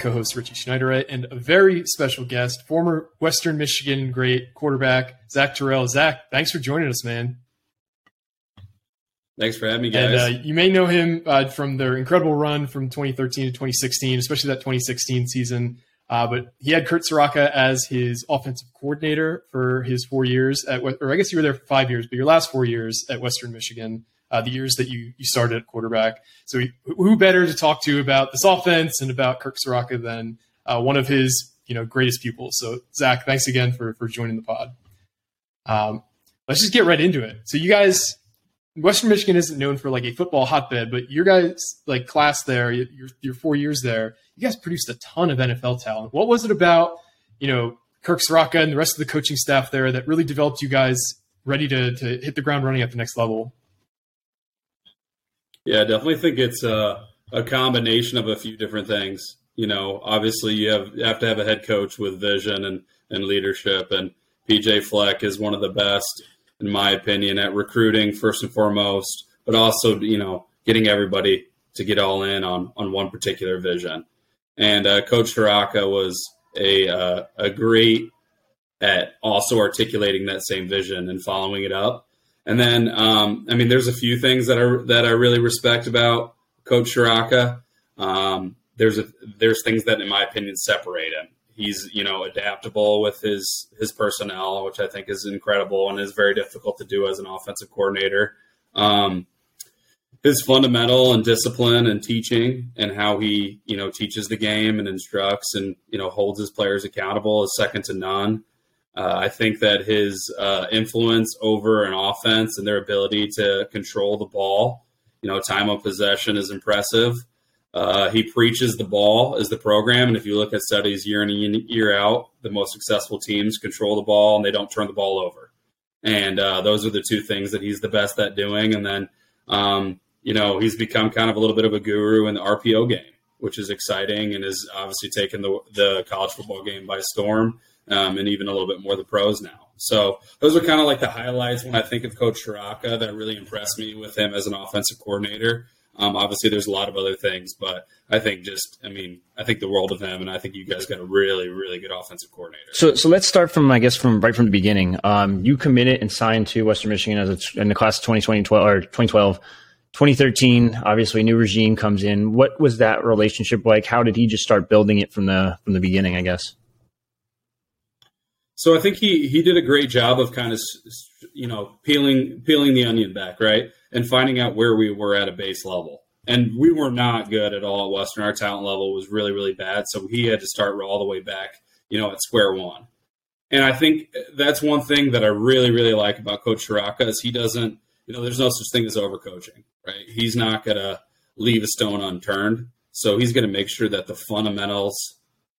Co-host Richie Schneiderite and a very special guest, former Western Michigan great quarterback Zach Terrell. Zach, thanks for joining us, man. Thanks for having me, And guys. uh, you may know him uh, from their incredible run from 2013 to 2016, especially that 2016 season. Uh, but he had Kirk Ciarrocca as his offensive coordinator for his four years at, or I guess you were there for five years, but your last four years at Western Michigan, uh, the years that you you started at quarterback. So who better to talk to about this offense and about Kirk Ciarrocca than uh, one of his you know greatest pupils? So Zach, thanks again for for joining the pod. Um, let's just get right into it. So you guys Western Michigan isn't known for like a football hotbed, but your guys like class there, your your four years there, you guys produced a ton of NFL talent. What was it about, you know, Kirk Soraka and the rest of the coaching staff there that really developed you guys ready to to hit the ground running at the next level? Yeah, I definitely think it's a, a combination of a few different things. You know, obviously you have you have to have a head coach with vision and, and leadership, and PJ Fleck is one of the best, in my opinion, at recruiting first and foremost, but also you know getting everybody to get all in on on one particular vision. And uh, Coach Ciarrocca was a uh, a great at also articulating that same vision and following it up. And then, um, I mean, there's a few things that I that I really respect about Coach Ciarrocca. Um, there's a, there's things that, in my opinion, separate him. He's you know adaptable with his his personnel, which I think is incredible and is very difficult to do as an offensive coordinator. Um, his fundamental and discipline and teaching and how he you know teaches the game and instructs and you know holds his players accountable is second to none. Uh, I think that his uh, influence over an offense and their ability to control the ball, you know, time of possession is impressive. Uh, he preaches the ball as the program, and if you look at studies year in and year out, the most successful teams control the ball and they don't turn the ball over. And uh, those are the two things that he's the best at doing. And then, um, you know, he's become kind of a little bit of a guru in the RPO game, which is exciting and has obviously taken the the college football game by storm um, and even a little bit more the pros now. So those are kind of like the highlights when I think of Coach Ciarrocca that really impressed me with him as an offensive coordinator. Um, obviously, there's a lot of other things, but I think just, I mean, I think the world of him, and I think you guys got a really, really good offensive coordinator. So, so let's start from, I guess, from right from the beginning. Um, you committed and signed to Western Michigan as a, in the class of 2020, 12, or 2012. 2013, obviously, new regime comes in. What was that relationship like? How did he just start building it from the from the beginning? I guess. So I think he he did a great job of kind of you know peeling peeling the onion back, right, and finding out where we were at a base level. And we were not good at all at Western. Our talent level was really really bad, so he had to start all the way back, you know, at square one. And I think uh, that's one thing that I really really like about Coach Ciarrocca is he doesn't, you know, there's no such thing as overcoaching, right? He's not gonna leave a stone unturned, so he's gonna make sure that the fundamentals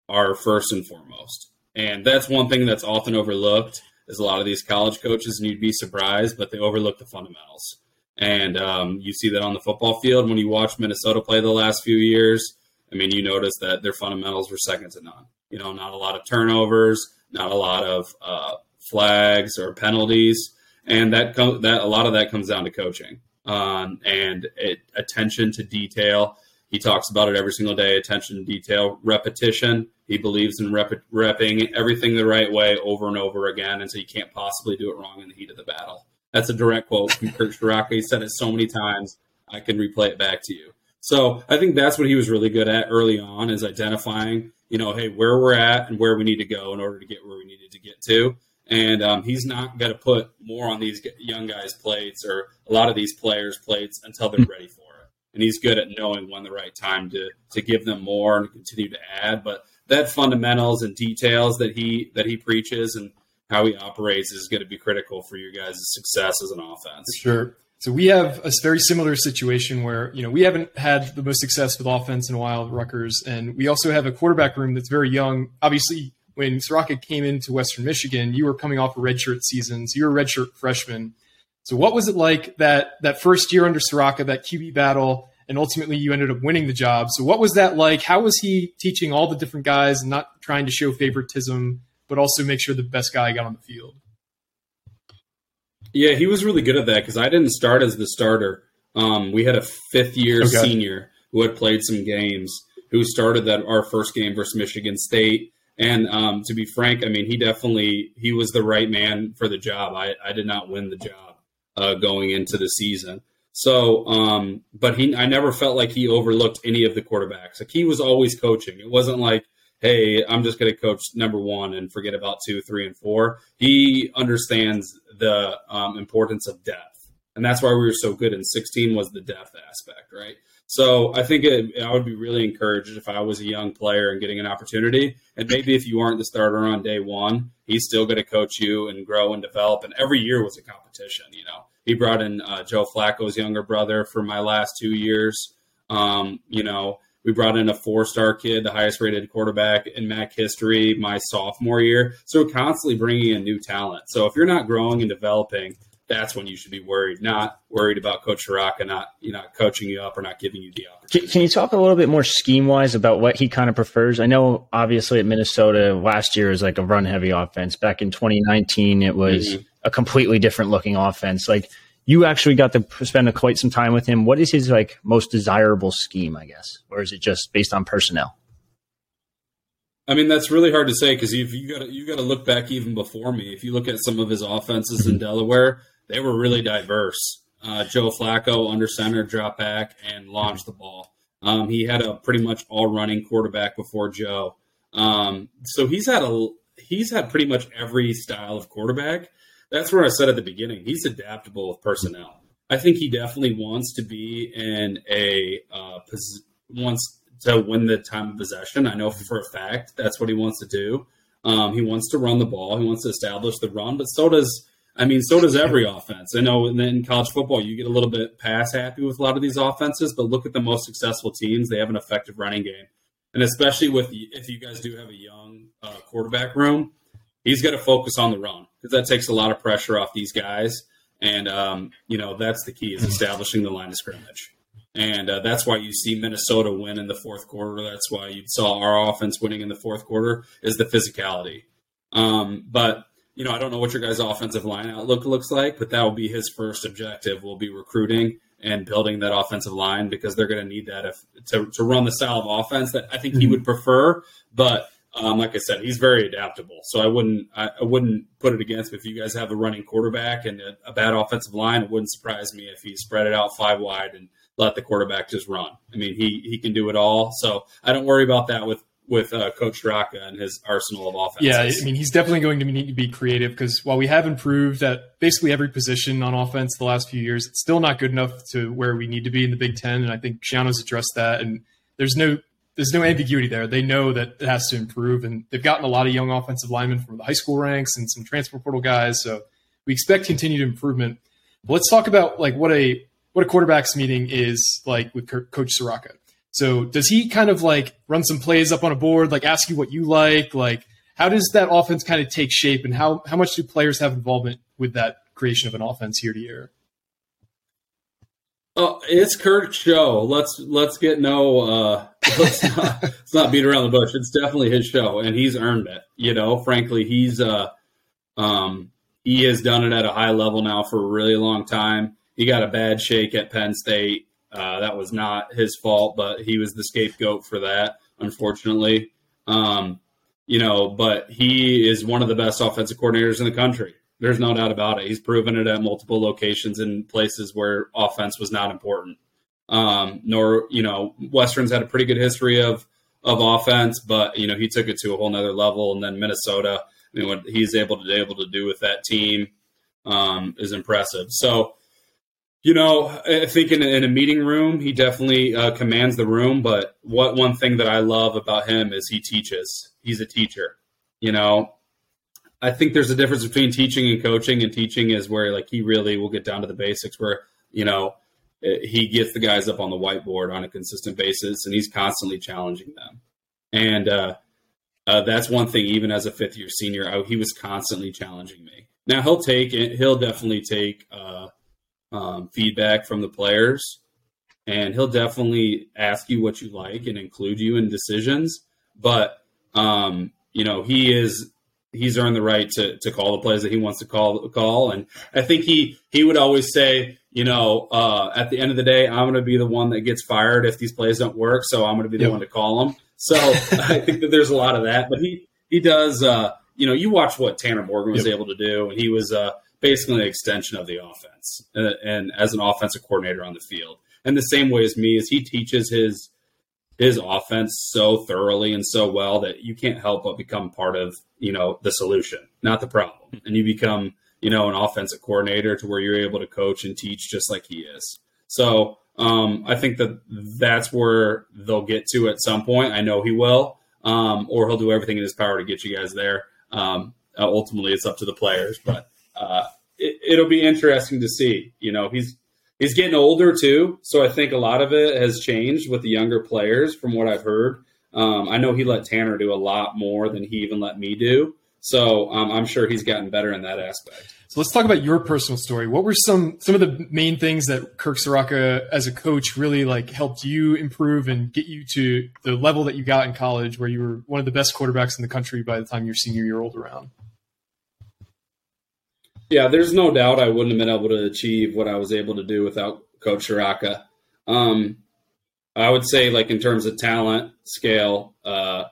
are first and foremost. And that's one thing that's often overlooked is a lot of these college coaches, and you'd be surprised, but they overlook the fundamentals. And um, you see that on the football field when you watch Minnesota play the last few years. I mean, you notice that their fundamentals were second to none. You know, not a lot of turnovers, not a lot of uh, flags or penalties, and that com- that a lot of that comes down to coaching um, and it, attention to detail. He talks about it every single day attention to detail, repetition. He believes in rep- repping everything the right way over and over again until you can't possibly do it wrong in the heat of the battle. That's a direct quote from Kirk Ciarrocca. He said it so many times, I can replay it back to you. So I think that's what he was really good at early on is identifying, you know, hey, where we're at and where we need to go in order to get where we needed to get to. And um, he's not going to put more on these young guys' plates or a lot of these players' plates until they're ready for it. And he's good at knowing when the right time to to give them more and continue to add. But that fundamentals and details that he that he preaches and how he operates is going to be critical for you guys' success as an offense. Sure. So we have a very similar situation where you know we haven't had the most success with offense in a while, Rutgers, and we also have a quarterback room that's very young. Obviously, when Ciarrocca came into Western Michigan, you were coming off a redshirt season, so you were a redshirt freshman. So what was it like that that first year under Ciarrocca, that QB battle, and ultimately you ended up winning the job? So what was that like? How was he teaching all the different guys and not trying to show favoritism, but also make sure the best guy got on the field? Yeah, he was really good at that because I didn't start as the starter. Um, we had a fifth year okay. senior who had played some games who started that our first game versus Michigan State. And um, to be frank, I mean, he definitely he was the right man for the job. I, I did not win the job uh, going into the season. So, um, but he, I never felt like he overlooked any of the quarterbacks. Like he was always coaching. It wasn't like, hey, I'm just going to coach number one and forget about two, three, and four. He understands the um, importance of depth, and that's why we were so good in 16 was the depth aspect, right? So I think it, I would be really encouraged if I was a young player and getting an opportunity. And maybe if you aren't the starter on day one, he's still going to coach you and grow and develop. And every year was a competition. You know, he brought in uh, Joe Flacco's younger brother for my last two years. Um, you know, we brought in a four-star kid, the highest-rated quarterback in MAC history, my sophomore year. So constantly bringing in new talent. So if you're not growing and developing, that's when you should be worried, not worried about Coach Ciarrocca not you know coaching you up or not giving you the opportunity. Can, you talk a little bit more scheme wise about what he kind of prefers? I know obviously at Minnesota last year was like a run heavy offense. Back in 2019, it was mm-hmm. a completely different looking offense. Like you actually got to spend a, quite some time with him. What is his like most desirable scheme? I guess, or is it just based on personnel? I mean, that's really hard to say because you you got you got to look back even before me. If you look at some of his offenses in Delaware, they were really diverse. Uh, Joe Flacco under center, drop back, and launch the ball. Um, he had a pretty much all running quarterback before Joe. Um, so he's had a he's had pretty much every style of quarterback. That's where I said at the beginning he's adaptable with personnel. I think he definitely wants to be in a uh, pos- wants to win the time of possession. I know for a fact that's what he wants to do. Um, he wants to run the ball. He wants to establish the run, but so does I mean, so does every offense. I know in college football, you get a little bit pass happy with a lot of these offenses, but look at the most successful teams; they have an effective running game, and especially with if you guys do have a young uh, quarterback room, he's got to focus on the run because that takes a lot of pressure off these guys, and um, you know that's the key is establishing the line of scrimmage. And uh, that's why you see Minnesota win in the fourth quarter. That's why you saw our offense winning in the fourth quarter is the physicality. Um, but you know, I don't know what your guys' offensive line outlook looks like, but that will be his first objective. Will be recruiting and building that offensive line because they're going to need that if to, to run the style of offense that I think he mm-hmm. would prefer. But um, like I said, he's very adaptable. So I wouldn't I, I, wouldn't put it against him. If you guys have a running quarterback and a, a, bad offensive line, it wouldn't surprise me if he spread it out five wide and let the quarterback just run. I mean, he he can do it all. So I don't worry about that with with uh, Coach Ciarrocca and his arsenal of offense. Yeah, I mean, he's definitely going to need to be creative because while we have improved at basically every position on offense the last few years, it's still not good enough to where we need to be in the Big Ten. And I think Schiano's addressed that. And there's no there's no ambiguity there. They know that it has to improve, and they've gotten a lot of young offensive linemen from the high school ranks and some transfer portal guys. So we expect continued improvement. But let's talk about like what a what a quarterbacks meeting is like with Coach Ciarrocca. So does he kind of like run some plays up on a board, like ask you what you like? Like how does that offense kind of take shape and how, how much do players have involvement with that creation of an offense year to year? Oh, it's Kirk's show. Let's let's get no uh let's not, let's not beat around the bush. It's definitely his show and he's earned it. You know, frankly, he's uh um he has done it at a high level now for a really long time. He got a bad shake at Penn State uh, that was not his fault, but he was the scapegoat for that, unfortunately. Um, you know, but he is one of the best offensive coordinators in the country. There's no doubt about it. He's proven it at multiple locations in places where offense was not important. Um, nor, you know, Western's had a pretty good history of of offense, but you know he took it to a whole nother level. And then Minnesota, I mean, what he's able to able to do with that team um, is impressive. So you know, I think in a, in a meeting room, he definitely uh, commands the room. But what one thing that I love about him is he teaches. He's a teacher. You know, I think there's a difference between teaching and coaching. And teaching is where like he really will get down to the basics. Where you know, he gets the guys up on the whiteboard on a consistent basis, and he's constantly challenging them. And uh, uh, that's one thing. Even as a fifth year senior, I, he was constantly challenging me. Now he'll take it. He'll definitely take uh, um, feedback from the players, and he'll definitely ask you what you like and include you in decisions. But um, you know, he is he's earned the right to to call the plays that he wants to call call, and I think he he would always say, you know, uh, at the end of the day, I'm going to be the one that gets fired if these plays don't work, so I'm going to be the yep. one to call them. So I think that there's a lot of that, but he he does. Uh, you know, you watch what Tanner Morgan was yep. able to do, and he was uh, basically an extension of the offense, uh, and as an offensive coordinator on the field. And the same way as me, is he teaches his his offense so thoroughly and so well that you can't help but become part of you know the solution, not the problem, and you become you know an offensive coordinator to where you're able to coach and teach just like he is. So um, I think that that's where they'll get to at some point. I know he will, um, or he'll do everything in his power to get you guys there. Um, uh, ultimately, it's up to the players, but uh, it, will be interesting to see. You know, he's he's getting older too, so I think a lot of it has changed with the younger players, from what I've heard. Um, I know he let Tanner do a lot more than he even let me do, so um, I'm sure he's gotten better in that aspect. So let's talk about your personal story. What were some some of the main things that Kirk Ciarrocca as a coach really like helped you improve and get you to the level that you got in college, where you were one of the best quarterbacks in the country by the time your senior year rolled around? Yeah, there's no doubt I wouldn't have been able to achieve what I was able to do without Coach Ciarrocca. Um, I would say, like in terms of talent scale, uh,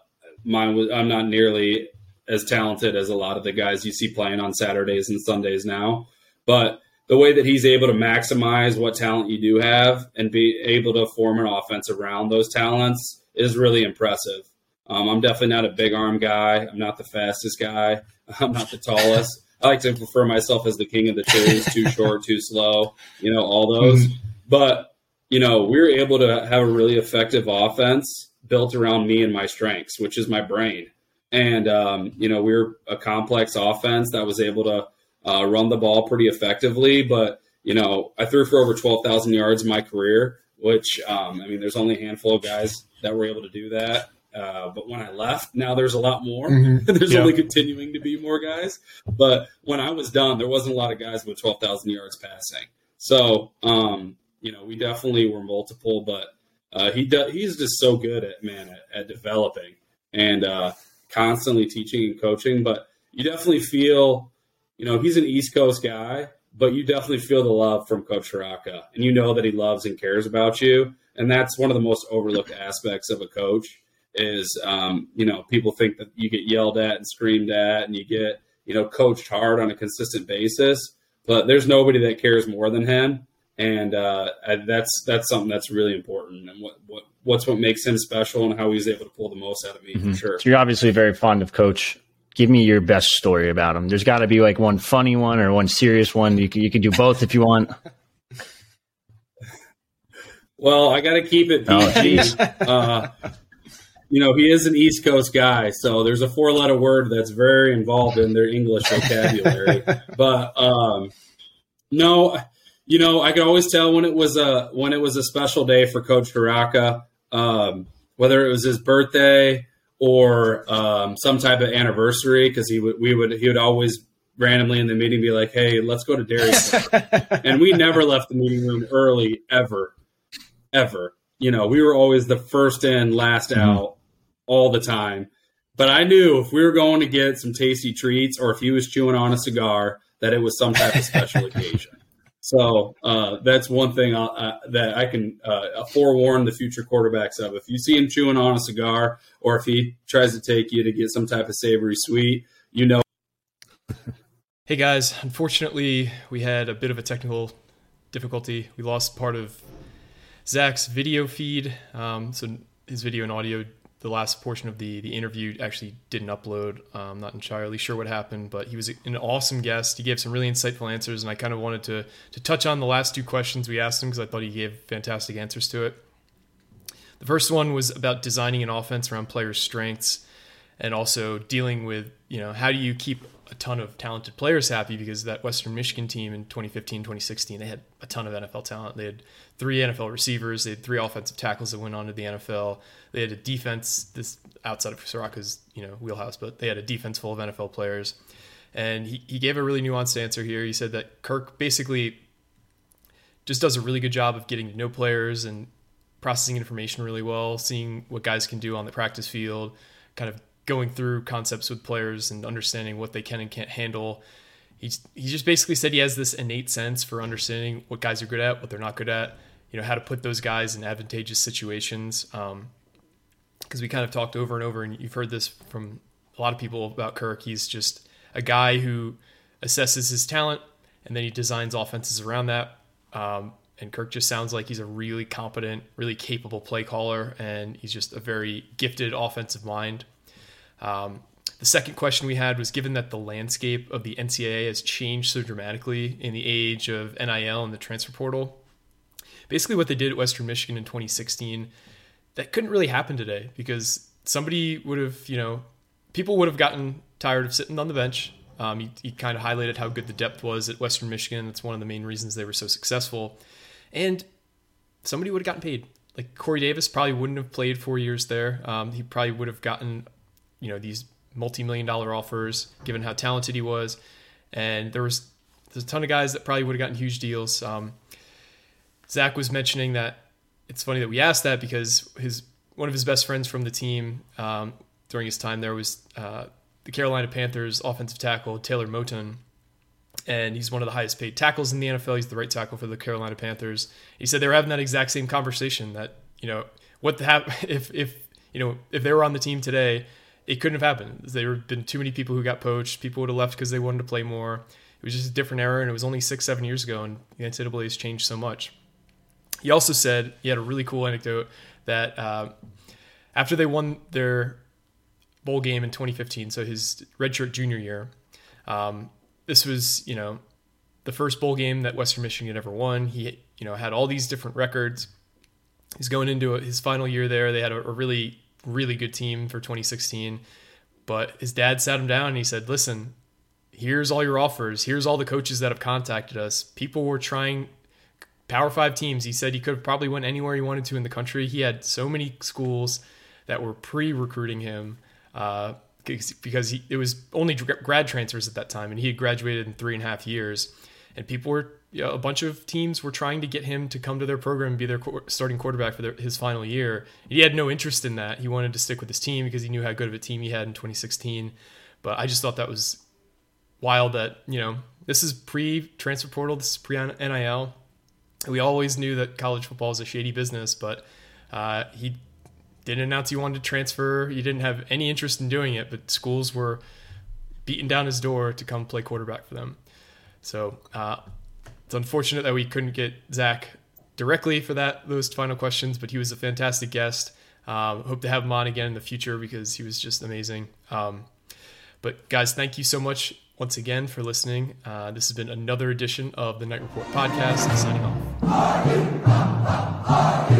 mine was. I'm not nearly as talented as a lot of the guys you see playing on Saturdays and Sundays now, but the way that he's able to maximize what talent you do have and be able to form an offense around those talents is really impressive. Um, I'm definitely not a big arm guy. I'm not the fastest guy. I'm not the tallest. I like to refer myself as the king of the twos, too short, too slow, you know, all those. Mm-hmm. But, you know, we were able to have a really effective offense built around me and my strengths, which is my brain. And, um, you know, we are a complex offense that was able to uh, run the ball pretty effectively. But, you know, I threw for over 12,000 yards in my career, which, um, I mean, there's only a handful of guys that were able to do that. Uh, but when I left, now there's a lot more. Mm-hmm. there's yeah. only continuing to be more guys. But when I was done, there wasn't a lot of guys with 12,000 yards passing. So, um, you know, we definitely were multiple, but uh, he he's just so good at man at, at developing and uh, constantly teaching and coaching. But you definitely feel, you know, he's an East Coast guy, but you definitely feel the love from Coach Ciarrocca, and you know that he loves and cares about you, and that's one of the most overlooked aspects of a coach is um, you know people think that you get yelled at and screamed at and you get you know coached hard on a consistent basis but there's nobody that cares more than him. And uh, that's that's something that's really important and what, what what's what makes him special and how he's able to pull the most out of me mm-hmm. for sure. So you're obviously very fond of coach. Give me your best story about him. There's got to be like one funny one or one serious one. You can, you can do both if you want. Well i got to keep it PG. Oh, uh, you know, he is an East Coast guy, so there's a four letter word that's very involved in their English vocabulary. but um, no, you know, I could always tell when it was a when it was a special day for Coach Ciarrocca, um, whether it was his birthday or um, some type of anniversary, because he would we would he would always randomly in the meeting be like, "Hey, let's go to Dairy," and we never left the meeting room early ever, ever. You know, we were always the first in, last mm-hmm. out all the time. But I knew if we were going to get some tasty treats or if he was chewing on a cigar, that it was some type of special occasion. So uh, that's one thing uh, that I can uh, forewarn the future quarterbacks of. If you see him chewing on a cigar, or if he tries to take you to get some type of savory sweet, you know. Hey guys, unfortunately, we had a bit of a technical difficulty. We lost part of Zach's video feed, um, so his video and audio the last portion of the the interview actually didn't upload. I'm um, not entirely sure what happened, but he was an awesome guest. He gave some really insightful answers, and I kind of wanted to to touch on the last two questions we asked him because I thought he gave fantastic answers to it. The first one was about designing an offense around players' strengths, and also dealing with you know how do you keep a ton of talented players happy because that Western Michigan team in 2015, 2016, they had a ton of NFL talent. They had three NFL receivers, they had three offensive tackles that went on to the NFL. They had a defense this outside of Ciarrocca's, you know, wheelhouse, but they had a defense full of NFL players. And he, he gave a really nuanced answer here. He said that Kirk basically just does a really good job of getting to know players and processing information really well, seeing what guys can do on the practice field, kind of going through concepts with players and understanding what they can and can't handle. He's, he just basically said he has this innate sense for understanding what guys are good at, what they're not good at, you know, how to put those guys in advantageous situations. Um, because we kind of talked over and over, and you've heard this from a lot of people about Kirk. He's just a guy who assesses his talent and then he designs offenses around that. Um, and Kirk just sounds like he's a really competent, really capable play caller, and he's just a very gifted offensive mind. Um, the second question we had was given that the landscape of the NCAA has changed so dramatically in the age of NIL and the transfer portal. Basically, what they did at Western Michigan in 2016, that couldn't really happen today because somebody would have, you know, people would have gotten tired of sitting on the bench. Um, he, he kind of highlighted how good the depth was at Western Michigan. That's one of the main reasons they were so successful. And somebody would have gotten paid. Like Corey Davis probably wouldn't have played four years there. Um, he probably would have gotten you know these multi-million dollar offers given how talented he was. And there was there's a ton of guys that probably would have gotten huge deals. Um, zach was mentioning that it's funny that we asked that because his one of his best friends from the team um, during his time there was uh, the carolina panthers offensive tackle taylor moton. And he's one of the highest paid tackles in the nfl he's the right tackle for the carolina panthers. He said they were having that exact same conversation that you know what the hap- if if you know if they were on the team today it couldn't have happened. There have been too many people who got poached. People would have left because they wanted to play more. It was just a different era, and it was only six, seven years ago, and the NCAA has changed so much. He also said he had a really cool anecdote that uh, after they won their bowl game in 2015, so his redshirt junior year, um, this was you know the first bowl game that Western Michigan ever won. He you know had all these different records. He's going into his final year there. They had a, a really really good team for 2016. But his dad sat him down and he said, Listen, here's all your offers. Here's all the coaches that have contacted us. People were trying Power Five teams. He said he could have probably went anywhere he wanted to in the country. He had so many schools that were pre recruiting him. Uh, because he, it was only grad transfers at that time, and he had graduated in three and a half years, and people were you know, a bunch of teams were trying to get him to come to their program and be their starting quarterback for their, his final year. He had no interest in that. He wanted to stick with his team because he knew how good of a team he had in 2016. But I just thought that was wild that, you know, this is pre transfer portal, this is pre NIL. We always knew that college football is a shady business, but uh, he didn't announce he wanted to transfer. He didn't have any interest in doing it, but schools were beating down his door to come play quarterback for them. So, uh, it's unfortunate that we couldn't get Zach directly for that those final questions, but he was a fantastic guest. Um, hope to have him on again in the future because he was just amazing. Um, but guys, thank you so much once again for listening. Uh, this has been another edition of the Knight Report podcast. Signing off.